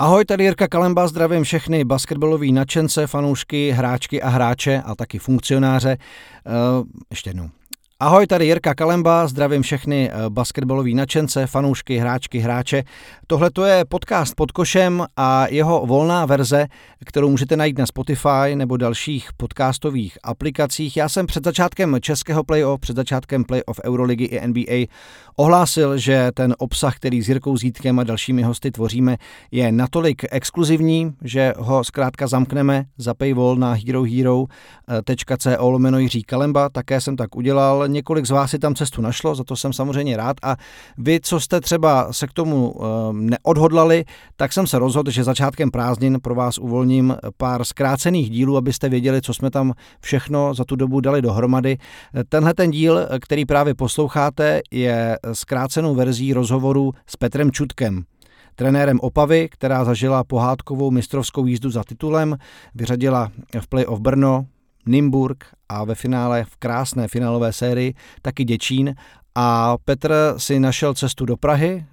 Ahoj, tady Jirka Kalemba, zdravím všechny basketbalový nadšence, fanoušky, hráčky a hráče a taky funkcionáře. Uh, ještě jednou. Ahoj, tady Jirka Kalemba, zdravím všechny eh, basketbalový nadšence, fanoušky, hráčky, hráče. Tohle to je podcast pod košem a jeho volná verze, kterou můžete najít na Spotify nebo dalších podcastových aplikacích. Já jsem před začátkem českého playoff, před začátkem playoff Euroligy i NBA ohlásil, že ten obsah, který s Jirkou Zítkem a dalšími hosty tvoříme, je natolik exkluzivní, že ho zkrátka zamkneme za paywall na herohero.co lomeno Jiří Kalemba. Také jsem tak udělal několik z vás si tam cestu našlo, za to jsem samozřejmě rád a vy, co jste třeba se k tomu ehm, neodhodlali, tak jsem se rozhodl, že začátkem prázdnin pro vás uvolním pár zkrácených dílů, abyste věděli, co jsme tam všechno za tu dobu dali dohromady. Tenhle ten díl, který právě posloucháte, je zkrácenou verzí rozhovoru s Petrem Čutkem trenérem Opavy, která zažila pohádkovou mistrovskou jízdu za titulem, vyřadila v play-off Brno, Nymburk a ve finále v krásné finálové sérii taky Děčín. A Petr si našel cestu do Prahy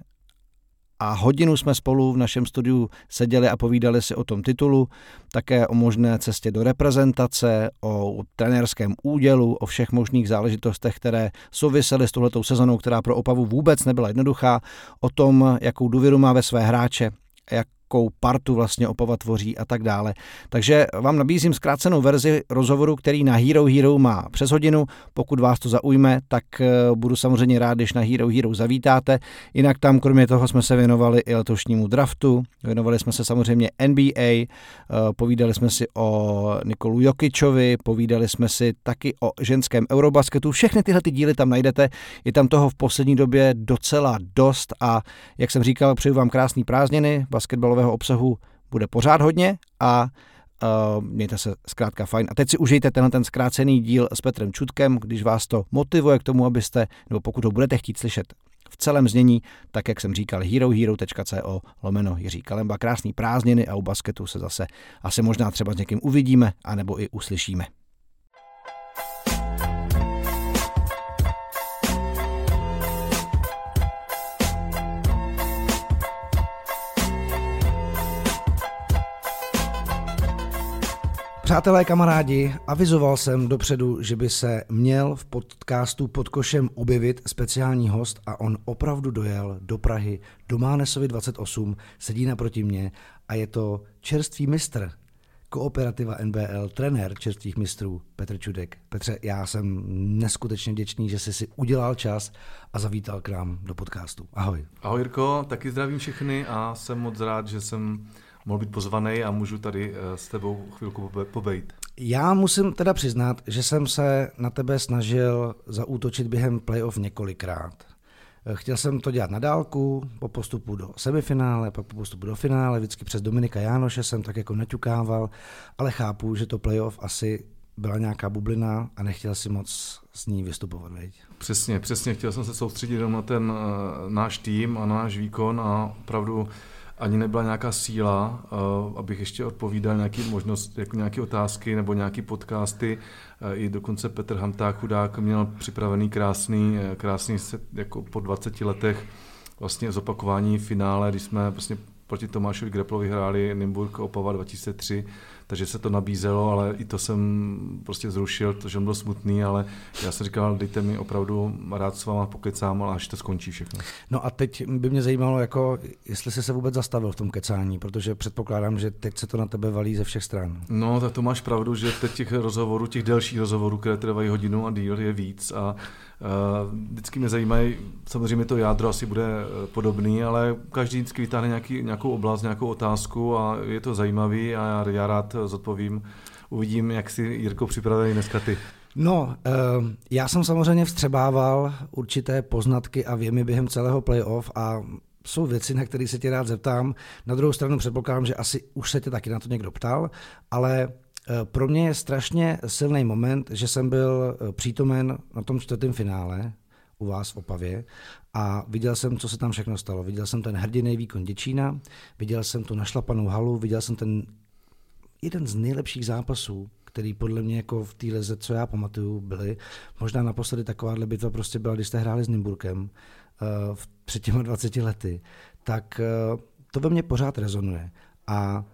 a hodinu jsme spolu v našem studiu seděli a povídali si o tom titulu, také o možné cestě do reprezentace, o trenérském údělu, o všech možných záležitostech, které souvisely s touhletou sezonou, která pro Opavu vůbec nebyla jednoduchá, o tom, jakou důvěru má ve své hráče, jak jakou partu vlastně Opava tvoří a tak dále. Takže vám nabízím zkrácenou verzi rozhovoru, který na Hero Hero má přes hodinu. Pokud vás to zaujme, tak eh, budu samozřejmě rád, když na Hero Hero zavítáte. Jinak tam kromě toho jsme se věnovali i letošnímu draftu, věnovali jsme se samozřejmě NBA, eh, povídali jsme si o Nikolu Jokičovi, povídali jsme si taky o ženském eurobasketu. Všechny tyhle ty díly tam najdete. Je tam toho v poslední době docela dost a jak jsem říkal, přeju vám krásný prázdniny, basketbal obsahového obsahu bude pořád hodně a Uh, mějte se zkrátka fajn. A teď si užijte tenhle ten zkrácený díl s Petrem Čutkem, když vás to motivuje k tomu, abyste, nebo pokud ho budete chtít slyšet v celém znění, tak jak jsem říkal, herohero.co lomeno Jiří Kalemba. Krásný prázdniny a u basketu se zase asi možná třeba s někým uvidíme, anebo i uslyšíme. Přátelé, kamarádi, avizoval jsem dopředu, že by se měl v podcastu pod košem objevit speciální host a on opravdu dojel do Prahy, do Mánesovi 28, sedí naproti mě a je to čerstvý mistr kooperativa NBL, trenér čerstvých mistrů Petr Čudek. Petře, já jsem neskutečně vděčný, že jsi si udělal čas a zavítal k nám do podcastu. Ahoj. Ahoj Jirko, taky zdravím všechny a jsem moc rád, že jsem mohl být pozvaný a můžu tady eh, s tebou chvilku pobejt. Já musím teda přiznat, že jsem se na tebe snažil zaútočit během playoff několikrát. Eh, chtěl jsem to dělat na dálku, po postupu do semifinále, pak po postupu do finále, vždycky přes Dominika Jánoše jsem tak jako naťukával, ale chápu, že to playoff asi byla nějaká bublina a nechtěl si moc s ní vystupovat, veď? Přesně, přesně, chtěl jsem se soustředit na ten uh, náš tým a náš výkon a opravdu ani nebyla nějaká síla, uh, abych ještě odpovídal nějaký možnost, jako nějaké otázky nebo nějaké podcasty. Uh, I dokonce Petr Hanták chudák měl připravený krásný, eh, krásný set, jako po 20 letech vlastně zopakování finále, když jsme vlastně proti Tomášovi Greplovi hráli Nymburk Opava 2003 takže se to nabízelo, ale i to jsem prostě zrušil, to, že byl smutný, ale já jsem říkal, dejte mi opravdu, rád s váma pokecám, ale až to skončí všechno. No a teď by mě zajímalo, jako, jestli jsi se vůbec zastavil v tom kecání, protože předpokládám, že teď se to na tebe valí ze všech stran. No, tak to máš pravdu, že teď těch rozhovorů, těch delších rozhovorů, které trvají hodinu a díl, je víc a Vždycky mě zajímají, samozřejmě to jádro asi bude eh, podobný, ale každý vždycky vytáhne nějaký, nějakou oblast, nějakou otázku a je to zajímavý a já, já rád zodpovím. Uvidím, jak si Jirko připravený dneska ty. No, eh, já jsem samozřejmě vstřebával určité poznatky a věmy během celého playoff a jsou věci, na které se tě rád zeptám. Na druhou stranu předpokládám, že asi už se tě taky na to někdo ptal, ale Eh, pro mě je strašně silný moment, že jsem byl eh, přítomen na tom čtvrtém finále u vás v Opavě a viděl jsem, co se tam všechno stalo. Viděl jsem ten hrdiný výkon Děčína, viděl jsem tu našlapanou halu, viděl jsem ten jeden z nejlepších zápasů, který podle mě jako v té leze, co já pamatuju, byly. Možná naposledy takováhle bitva prostě byla, když jste hráli s Nymburkem uh, před těma 20 lety. Tak uh, to ve mně pořád rezonuje. A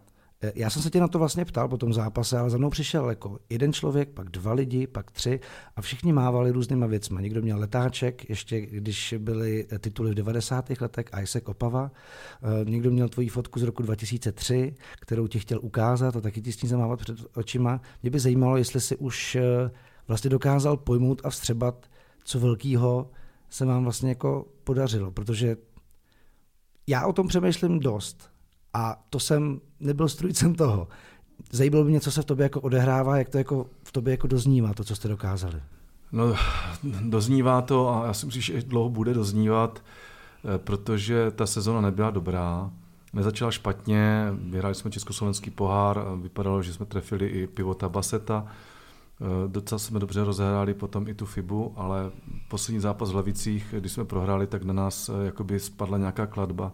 já jsem se tě na to vlastně ptal po tom zápase, ale za mnou přišel jako jeden člověk, pak dva lidi, pak tři a všichni mávali různýma věcmi. Někdo měl letáček, ještě když byly tituly v 90. letech, Isaac Opava. E, někdo měl tvoji fotku z roku 2003, kterou ti chtěl ukázat a taky ti s ní zamávat před očima. Mě by zajímalo, jestli si už vlastně dokázal pojmout a vstřebat, co velkýho se vám vlastně jako podařilo, protože já o tom přemýšlím dost a to jsem nebyl strujcem toho. Zajímalo by mě, co se v tobě jako odehrává, jak to jako v tobě jako doznívá, to, co jste dokázali. No, doznívá to a já si myslím, že dlouho bude doznívat, eh, protože ta sezona nebyla dobrá. Nezačala špatně, vyhráli jsme Československý pohár, vypadalo, že jsme trefili i pivota Baseta, Eh, docela jsme dobře rozehráli potom i tu FIBu, ale poslední zápas v Levicích, když jsme prohráli, tak na nás eh, jakoby spadla nějaká kladba.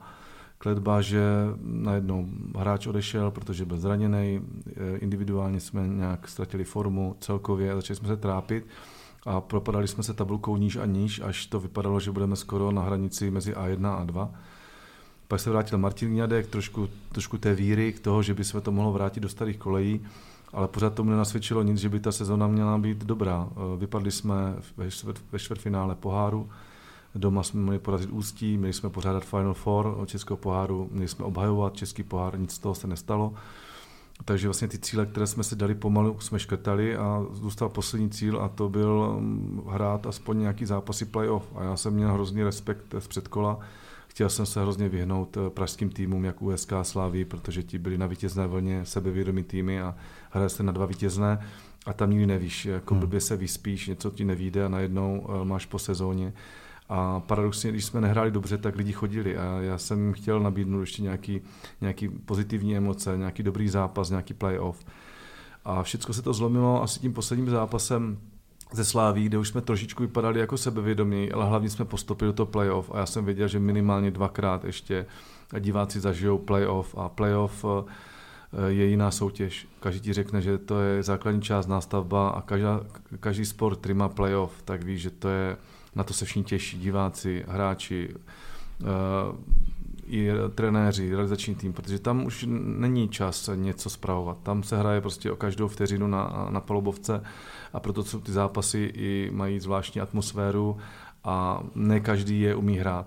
Kledba, že najednou hráč odešel, protože byl zraněný, eh, individuálně jsme nějak ztratili formu celkově, začali jsme se trápit a propadali jsme se tabulkou níž a níž, až to vypadalo, že budeme skoro na hranici mezi A1 a A2. Pak se vrátil Martin Gňadek, trošku, trošku té víry k toho, že by se to mohlo vrátit do starých kolejí ale pořád tomu nenasvědčilo nic, že by ta sezona měla být dobrá. Eh, vypadli jsme ve, čtvrtfinále poháru, doma jsme měli porazit Ústí, měli jsme pořádat Final Four českého poháru, měli jsme obhajovat český pohár, nic z toho se nestalo. Takže vlastně ty cíle, které jsme si dali pomalu, jsme škrtali a zůstal poslední cíl a to byl mm, hrát aspoň nějaký zápasy playoff. A já jsem měl hrozný respekt z předkola, Chtěl jsem se hrozně vyhnout eh, pražským týmům, jak USK a Slavy, protože ti byli na vítězné vlně sebevědomí týmy a hraje se na dva vítězné a tam nikdy nevíš, jako hmm. blbě se vyspíš, něco ti nevíde a najednou eh, máš po sezóně. A paradoxně, když jsme nehráli dobře, tak lidi chodili a já jsem chtěl nabídnout ještě nějaký, nějaký pozitivní emoce, nějaký dobrý zápas, nějaký playoff. A všechno se to zlomilo asi tím posledním zápasem ze Sláví, kde už jsme trošičku vypadali jako sebevědomí, ale hlavně jsme postupili do toho playoff a já jsem věděl, že minimálně dvakrát ještě diváci zažijou playoff a playoff eh, je jiná soutěž. Každý ti řekne, že to je základní část nástavba a každá, každý sport, který má playoff, tak ví, že to je, na to se všichni těší, diváci, hráči, eh, i trenéři, realizační tým, protože tam už není čas něco spravovat. Tam se hraje prostě o každou vteřinu na, na palubovce a proto jsou ty zápasy i mají zvláštní atmosféru a ne každý je umí hrát.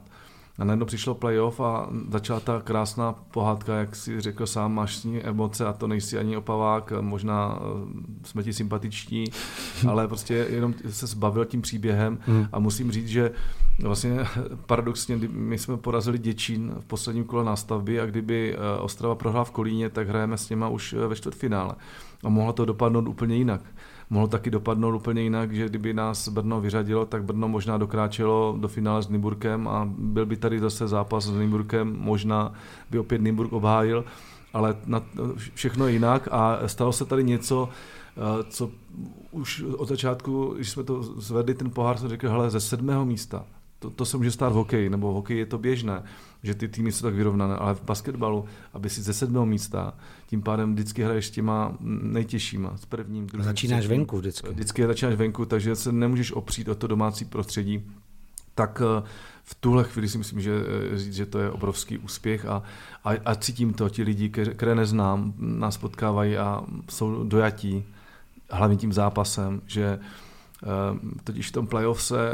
A najednou přišlo playoff a začala ta krásná pohádka, jak si řekl sám, máš s ní emoce a to nejsi ani opavák, možná eh, jsme ti sympatiční, ale prostě jenom se zbavil tím příběhem hmm. a musím říct, že vlastně paradoxně, my jsme porazili Děčín v posledním kole nástavby a kdyby eh, Ostrava prohrála v Kolíně, tak hrajeme s něma už eh, ve čtvrtfinále. A mohlo to dopadnout úplně jinak mohlo taky dopadnout úplně jinak, že kdyby nás Brno vyřadilo, tak Brno možná dokráčelo do finále s Nymburkem a byl by tady zase zápas s Nymburkem, možná by opět Nymburk obhájil, ale na, všechno jinak a stalo se tady něco, eh, co už od začátku, když jsme to zvedli, ten pohár, jsem řekl, hele, ze sedmého místa, to, to se může stát v hokeji, nebo v hokeji je to běžné, že ty týmy jsou tak vyrovnané, ale v basketbalu, aby si ze sedmého místa, tím pádem vždycky hraješ s těma nejtěžšíma, s prvním, druhým. Začínáš třetím, venku vždycky. Vždycky začínáš venku, takže se nemůžeš opřít o to domácí prostředí. Tak eh, v tuhle chvíli si myslím, že eh, říct, že to je obrovský úspěch a, a, a cítím to, ti lidi, které neznám, nás potkávají a jsou dojatí hlavně tím zápasem, že totiž v tom playoff se,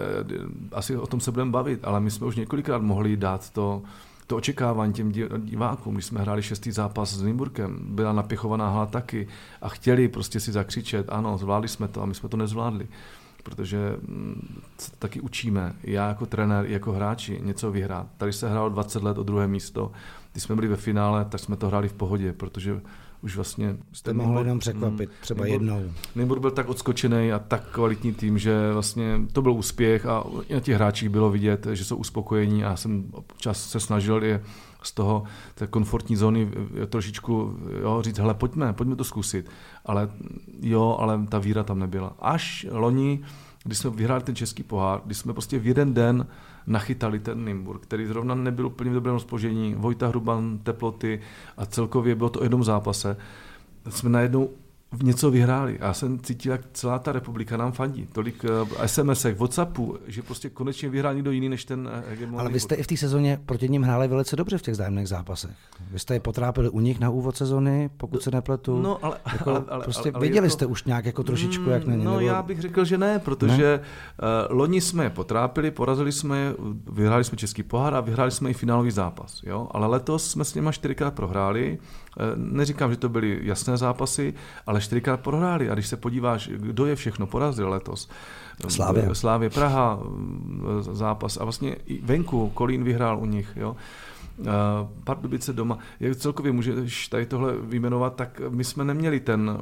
asi o tom se budeme bavit, ale my jsme už několikrát mohli dát to, to očekávání těm divákům, když jsme hráli šestý zápas s Nymburkem, byla napěchovaná hala taky a chtěli prostě si zakřičet, ano, zvládli jsme to a my jsme to nezvládli protože mm, se taky učíme, já jako trenér, jako hráči, něco vyhrát. Tady se hrálo 20 let o druhé místo. Když jsme byli ve finále, tak jsme to hráli v pohodě, protože už vlastně... Jste mohli jenom překvapit, mm, třeba Nýbor, jednou. Nýbor byl tak odskočený a tak kvalitní tým, že vlastně to byl úspěch a na těch hráčích bylo vidět, že jsou uspokojení a jsem občas se snažil je z toho té komfortní zóny trošičku jo, říct, hele, pojďme, pojďme to zkusit. Ale jo, ale ta víra tam nebyla. Až loni, když jsme vyhráli ten český pohár, když jsme prostě v jeden den nachytali ten Nymburk, který zrovna nebyl úplně v dobrém rozpoložení, Vojta Hruban, teploty a celkově bylo to o jednom zápase, jsme najednou něco vyhráli. Já jsem cítil, jak celá ta republika nám fandí. Tolik uh, SMS-ek, Whatsappu, že prostě konečně vyhrál někdo jiný než ten uh, hegemonný. Ale vy jste i v té sezóně proti ním hráli velice dobře v těch zájemných zápasech. Vy jste je potrápili u nich na úvod sezóny, pokud se nepletu. No, ale, jako, ale, ale, prostě ale věděli to... jste už nějak jako trošičku, jak na ně. No, nebo... já bych řekl, že ne, protože ne? Uh, loni jsme je potrápili, porazili jsme je, vyhráli jsme český pohár a vyhráli jsme i finálový zápas. Jo? Ale letos jsme s nimi čtyřikrát prohráli. Neříkám, že to byly jasné zápasy, ale čtyřikrát prohráli. A když se podíváš, kdo je všechno porazil letos, Slávě. Slávě Praha, zápas a vlastně i venku Kolín vyhrál u nich. Jo? Pardubice doma. Jak celkově můžeš tady tohle vyjmenovat, tak my jsme neměli ten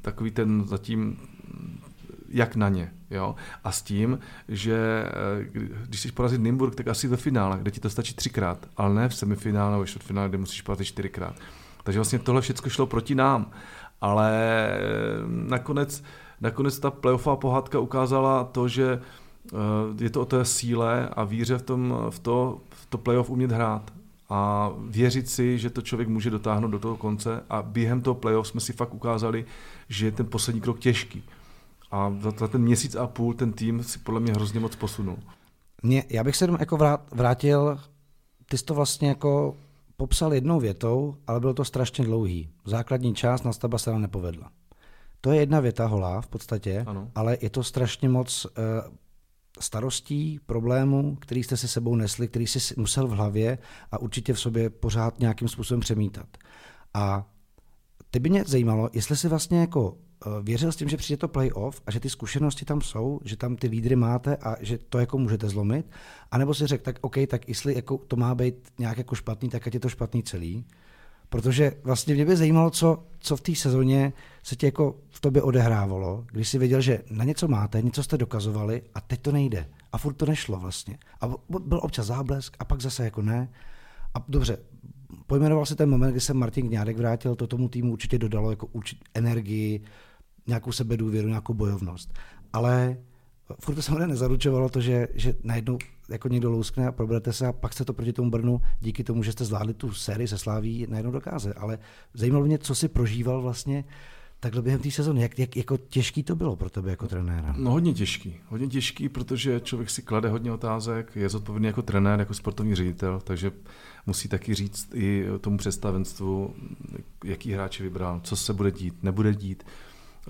takový ten zatím jak na ně. Jo? A s tím, že když chceš porazit Nymburk, tak asi ve finále, kde ti to stačí třikrát, ale ne v semifinále nebo čtvrtfinále, kde musíš porazit čtyřikrát. Takže vlastně tohle všechno šlo proti nám. Ale nakonec, nakonec ta playoffová pohádka ukázala to, že je to o té síle a víře v, tom, v, to, v to playoff umět hrát a věřit si, že to člověk může dotáhnout do toho konce a během toho playoff jsme si fakt ukázali, že je ten poslední krok těžký. A za ten měsíc a půl ten tým si podle mě hrozně moc posunul. Mě, já bych se jenom jako vrátil, ty jsi to vlastně jako popsal jednou větou, ale bylo to strašně dlouhý. Základní část na stavba se nám nepovedla. To je jedna věta holá v podstatě, ano. ale je to strašně moc uh, starostí, problémů, který jste si sebou nesli, který jsi musel v hlavě a určitě v sobě pořád nějakým způsobem přemítat. A ty by mě zajímalo, jestli si vlastně jako Eh, věřil s tím, že přijde to playoff a že ty zkušenosti tam jsou, že tam ty lídry máte a že to jako můžete zlomit, anebo si řekl, tak OK, tak jestli jako to má být nějak jako špatný, tak ať je to špatný celý. Protože vlastně mě by zajímalo, co, co v té sezóně se ti jako v tobě odehrávalo, když si věděl, že na něco máte, něco jste dokazovali a teď to nejde. A furt to nešlo vlastně. A byl občas záblesk a pak zase jako ne. A dobře, pojmenoval si ten moment, kdy se Martin Gňádek vrátil, to tomu týmu určitě dodalo jako energii, nějakou sebedůvěru, nějakou bojovnost. Ale furt to samozřejmě nezaručovalo to, že, že najednou jako někdo louskne a proberete se a pak se to proti tomu Brnu díky tomu, že jste zvládli tu sérii se Sláví, najednou dokáže. Ale zajímalo mě, co si prožíval vlastně takhle během té sezóny. Jak, jak jako těžký to bylo pro tebe jako trenéra? No hodně těžký. Hodně těžký, protože člověk si klade hodně otázek, je zodpovědný jako trenér, jako sportovní ředitel, takže musí taky říct i tomu představenstvu, jaký hráče vybral, co se bude dít, nebude dít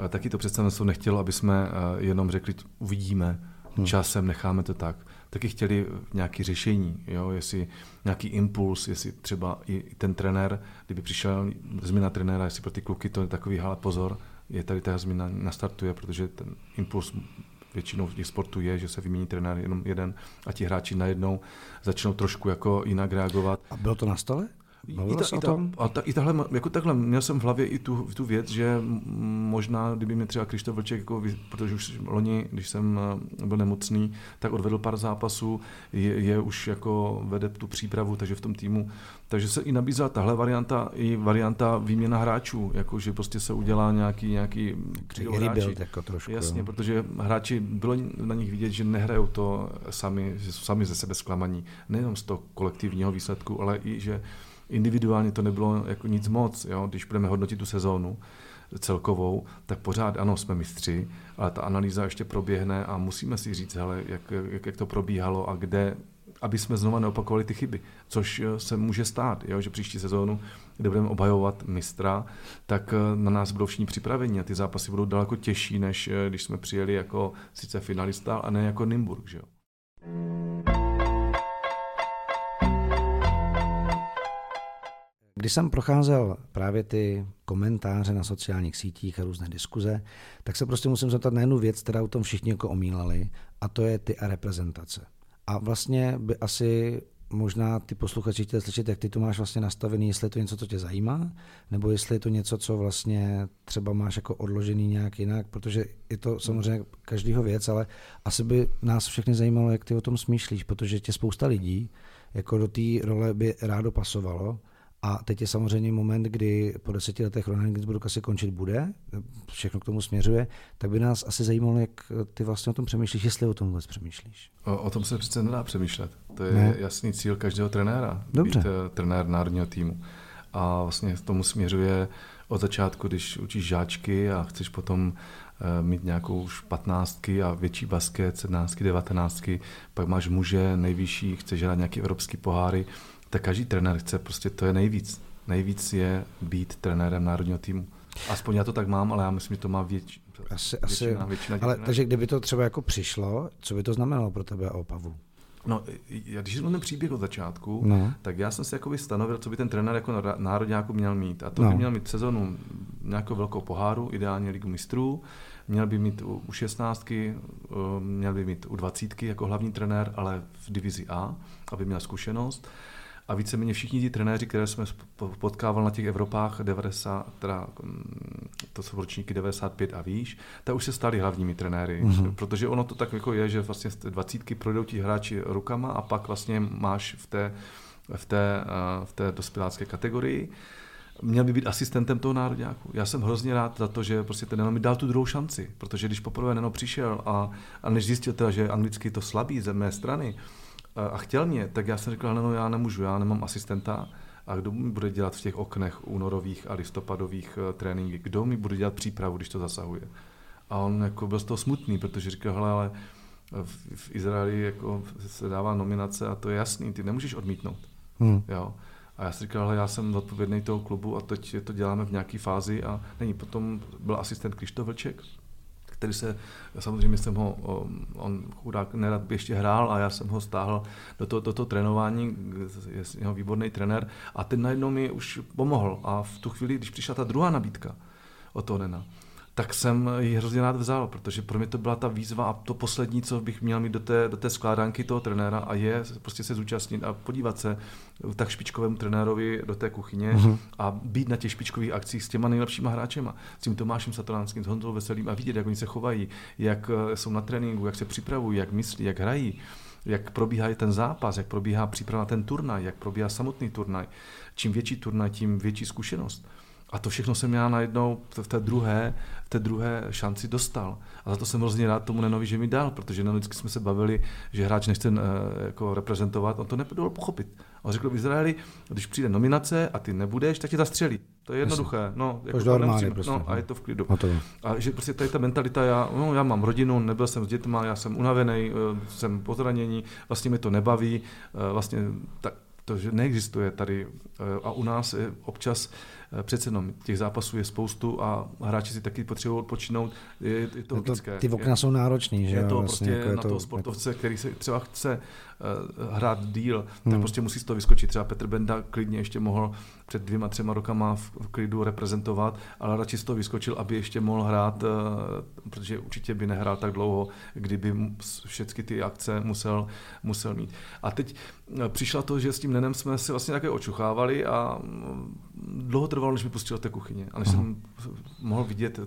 taky to představenstvo nechtělo, aby jsme eh, jenom řekli, uvidíme, hmm. časem necháme to tak. Taky chtěli nějaké řešení, jo? jestli nějaký impuls, jestli třeba i ten trenér, kdyby přišel změna trenéra, jestli pro ty kluky to je takový, ale pozor, je tady ta změna nastartuje, protože ten impuls většinou v těch sportů je, že se vymění trenér jenom jeden a ti hráči najednou začnou trošku jako jinak reagovat. A bylo to na stole? I, ta, i, ta, a ta, i tahle, jako takhle, měl jsem v hlavě i tu, tu věc, že možná, kdyby mě třeba Krištof Vlček, jako, protože už loni, když jsem eh, byl nemocný, tak odvedl pár zápasů, je, je už jako vede tu přípravu, takže v tom týmu, takže se i nabízela tahle varianta, i varianta výměna hráčů, jako že prostě se udělá nějaký, nějaký hráči. jako trošku. Jasně, jo. protože hráči, bylo na nich vidět, že nehrajou to sami, že jsou sami ze sebe zklamaní, nejenom z toho kolektivního výsledku, ale i, že individuálně to nebylo jako nic moc, jo? když budeme hodnotit tu sezónu celkovou, tak pořád ano, jsme mistři, ale ta analýza ještě proběhne a musíme si říct, hele, jak, jak, jak to probíhalo a kde, aby jsme znova neopakovali ty chyby, což eh, se může stát, jo? že příští sezónu, kde budeme obhajovat mistra, tak eh, na nás budou všichni připraveni a ty zápasy budou daleko těžší, než eh, když jsme přijeli jako sice finalista, a ne jako Nymburk. Že jo? Když jsem procházel právě ty komentáře na sociálních sítích a různé diskuze, tak se prostě musím zeptat na jednu věc, která o tom všichni jako omílali, a to je ty a reprezentace. A vlastně by asi možná ty posluchači chtěli slyšet, jak ty to máš vlastně nastavený, jestli je to něco, co tě zajímá, nebo jestli je to něco, co vlastně třeba máš jako odložený nějak jinak, protože je to samozřejmě každýho věc, ale asi by nás všechny zajímalo, jak ty o tom smýšlíš, protože tě spousta lidí jako do té role by rádo pasovalo, a teď je samozřejmě moment, kdy po deseti letech Ronan Ginsburg asi končit bude, všechno k tomu směřuje, tak by nás asi zajímalo, jak ty vlastně o tom přemýšlíš, jestli o tom vůbec přemýšlíš. O, o tom se přece nedá přemýšlet. To je ne. jasný cíl každého trenéra, Dobře. být uh, trenér národního týmu. a vlastně tomu směřuje od začátku, když učíš žáčky a chceš potom eh, mít nějakou už patnáctky a větší basket, sednáctky, devatenáctky, pak máš muže nejvyšší, chceš hrát nějaký evropský poháry, tak každý trenér chce, prostě to je nejvíc. Nejvíc je být trenérem národního týmu. Aspoň já to tak mám, ale já myslím, že to má větší, asi, většina, asi, většina ale, takže kdyby to třeba jako přišlo, co by to znamenalo pro tebe a Opavu? No, já, když jsem ten příběh od začátku, no. tak já jsem si jakoby stanovil, co by ten trenér jako národňáku měl mít. A to no. by měl mít sezonu nějakou velkou poháru, ideálně ligu mistrů, měl by mít u 16, eh, měl by mít u 20 jako hlavní trenér, ale v divizi A, aby měl zkušenost. A víceméně všichni ti trenéři, které jsme potkával na těch Evropách 90, teda, mm, to jsou ročníky 95 a výš, tak už se stali hlavními trenéry. Mm-hmm. Protože ono to tak jako je, že vlastně z dvacítky projdou ti hráči rukama a pak vlastně máš v té, v té, eh, v té dospělácké kategorii měl by být asistentem toho národňáku. Já jsem hrozně rád za to, že prostě ten Neno mi dal tu druhou šanci, protože když poprvé Neno přišel a, a než zjistil teda, že anglicky to slabý ze mé strany, a chtěl mě, tak já jsem říkal, no já nemůžu, já nemám asistenta, a kdo mi bude dělat v těch oknech únorových a listopadových uh, tréninky, kdo mi bude dělat přípravu, když to zasahuje. A on jako byl z toho smutný, protože říkal, hele, ale v, v Izraeli jako se dává nominace a to je jasný, ty nemůžeš odmítnout. Hmm. Jo. A já si říkal, ale já jsem odpovědný toho klubu a teď to děláme v nějaké fázi a není. Potom byl asistent Krištof Vlček, který se, samozřejmě jsem ho, on chudák nerad ještě hrál a já jsem ho stáhl do toho, toho trénování, je jeho výborný trenér a ten najednou mi už pomohl. A v tu chvíli, když přišla ta druhá nabídka od toho Nena, tak jsem ji hrozně rád vzal, protože pro mě to byla ta výzva a to poslední, co bych měl mít do té, do té skládanky toho trenéra a je prostě se zúčastnit a podívat se tak špičkovému trenérovi do té kuchyně uh-huh. a být na těch špičkových akcích s těma nejlepšíma hráčema, s tím Tomášem Satoránským, s Honzou Veselým a vidět, jak oni se chovají, jak eh, jsou na tréninku, jak se připravují, jak myslí, jak hrají jak probíhá ten zápas, jak probíhá příprava na ten turnaj, jak probíhá samotný turnaj. Čím větší turnaj, tím větší zkušenost. A to všechno jsem já najednou v té druhé, v té druhé šanci dostal. A za to jsem hrozně rád tomu Nenovi, že mi dal, protože vždycky jsme se bavili, že hráč nechce uh, jako reprezentovat, on to nedovolil pochopit. On řekl v Izraeli, když přijde nominace a ty nebudeš, tak tě zastřelí. To je jednoduché. No, jako to armády, prostě. no, a je to v klidu. A, to. a že prostě tady ta mentalita, já, no, já mám rodinu, nebyl jsem s dětma, já jsem unavený, eh, jsem po zranění, vlastně mi to nebaví, eh, vlastně tak, to, že neexistuje tady a u nás občas Eh, přece jenom těch zápasů je spoustu a hráči si taky potřebují odpočinout, je, je to logické. Ty okna jsou náročný, že Je to vlastně, prostě jako je na to, toho sportovce, který se třeba chce uh, hrát díl, hmm. tak prostě musí z toho vyskočit. Třeba Petr Benda klidně ještě mohl před dvěma, třema rokama v, v klidu reprezentovat, ale radši z toho vyskočil, aby ještě mohl hrát, uh, protože určitě by nehrál tak dlouho, kdyby všechny ty akce musel, musel mít. A teď přišla to, že s tím Nenem jsme si vlastně také očuchávali a mm, dlouho trvalo, než mi pustil do té kuchyně. A než Aha. jsem mohl vidět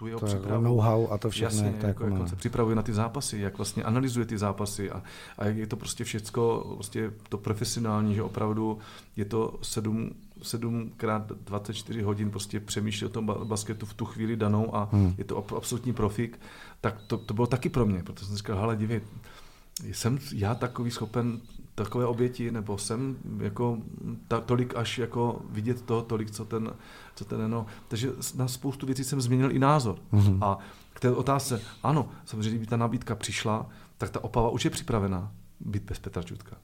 tu jeho to přípravu. know-how a to všechno. Jasně, to jako, jak on se připravuje na ty zápasy, jak vlastně analyzuje ty zápasy a, a jak je to prostě všecko, prostě to profesionální, že opravdu je to 7, 7 krát 24 hodin prostě přemýšlí o tom basketu v tu chvíli danou a hmm. je to absolutní profik, tak to, to bylo taky pro mě, protože jsem říkal, hele, dívej, jsem já takový schopen takové oběti, nebo jsem jako ta, tolik až jako vidět to, tolik, co ten, co ten no. Takže na spoustu věcí jsem změnil i názor. Mm-hmm. A k té otázce, ano, samozřejmě, kdyby ta nabídka přišla, tak ta opava už je připravená být bez Petra Čutka.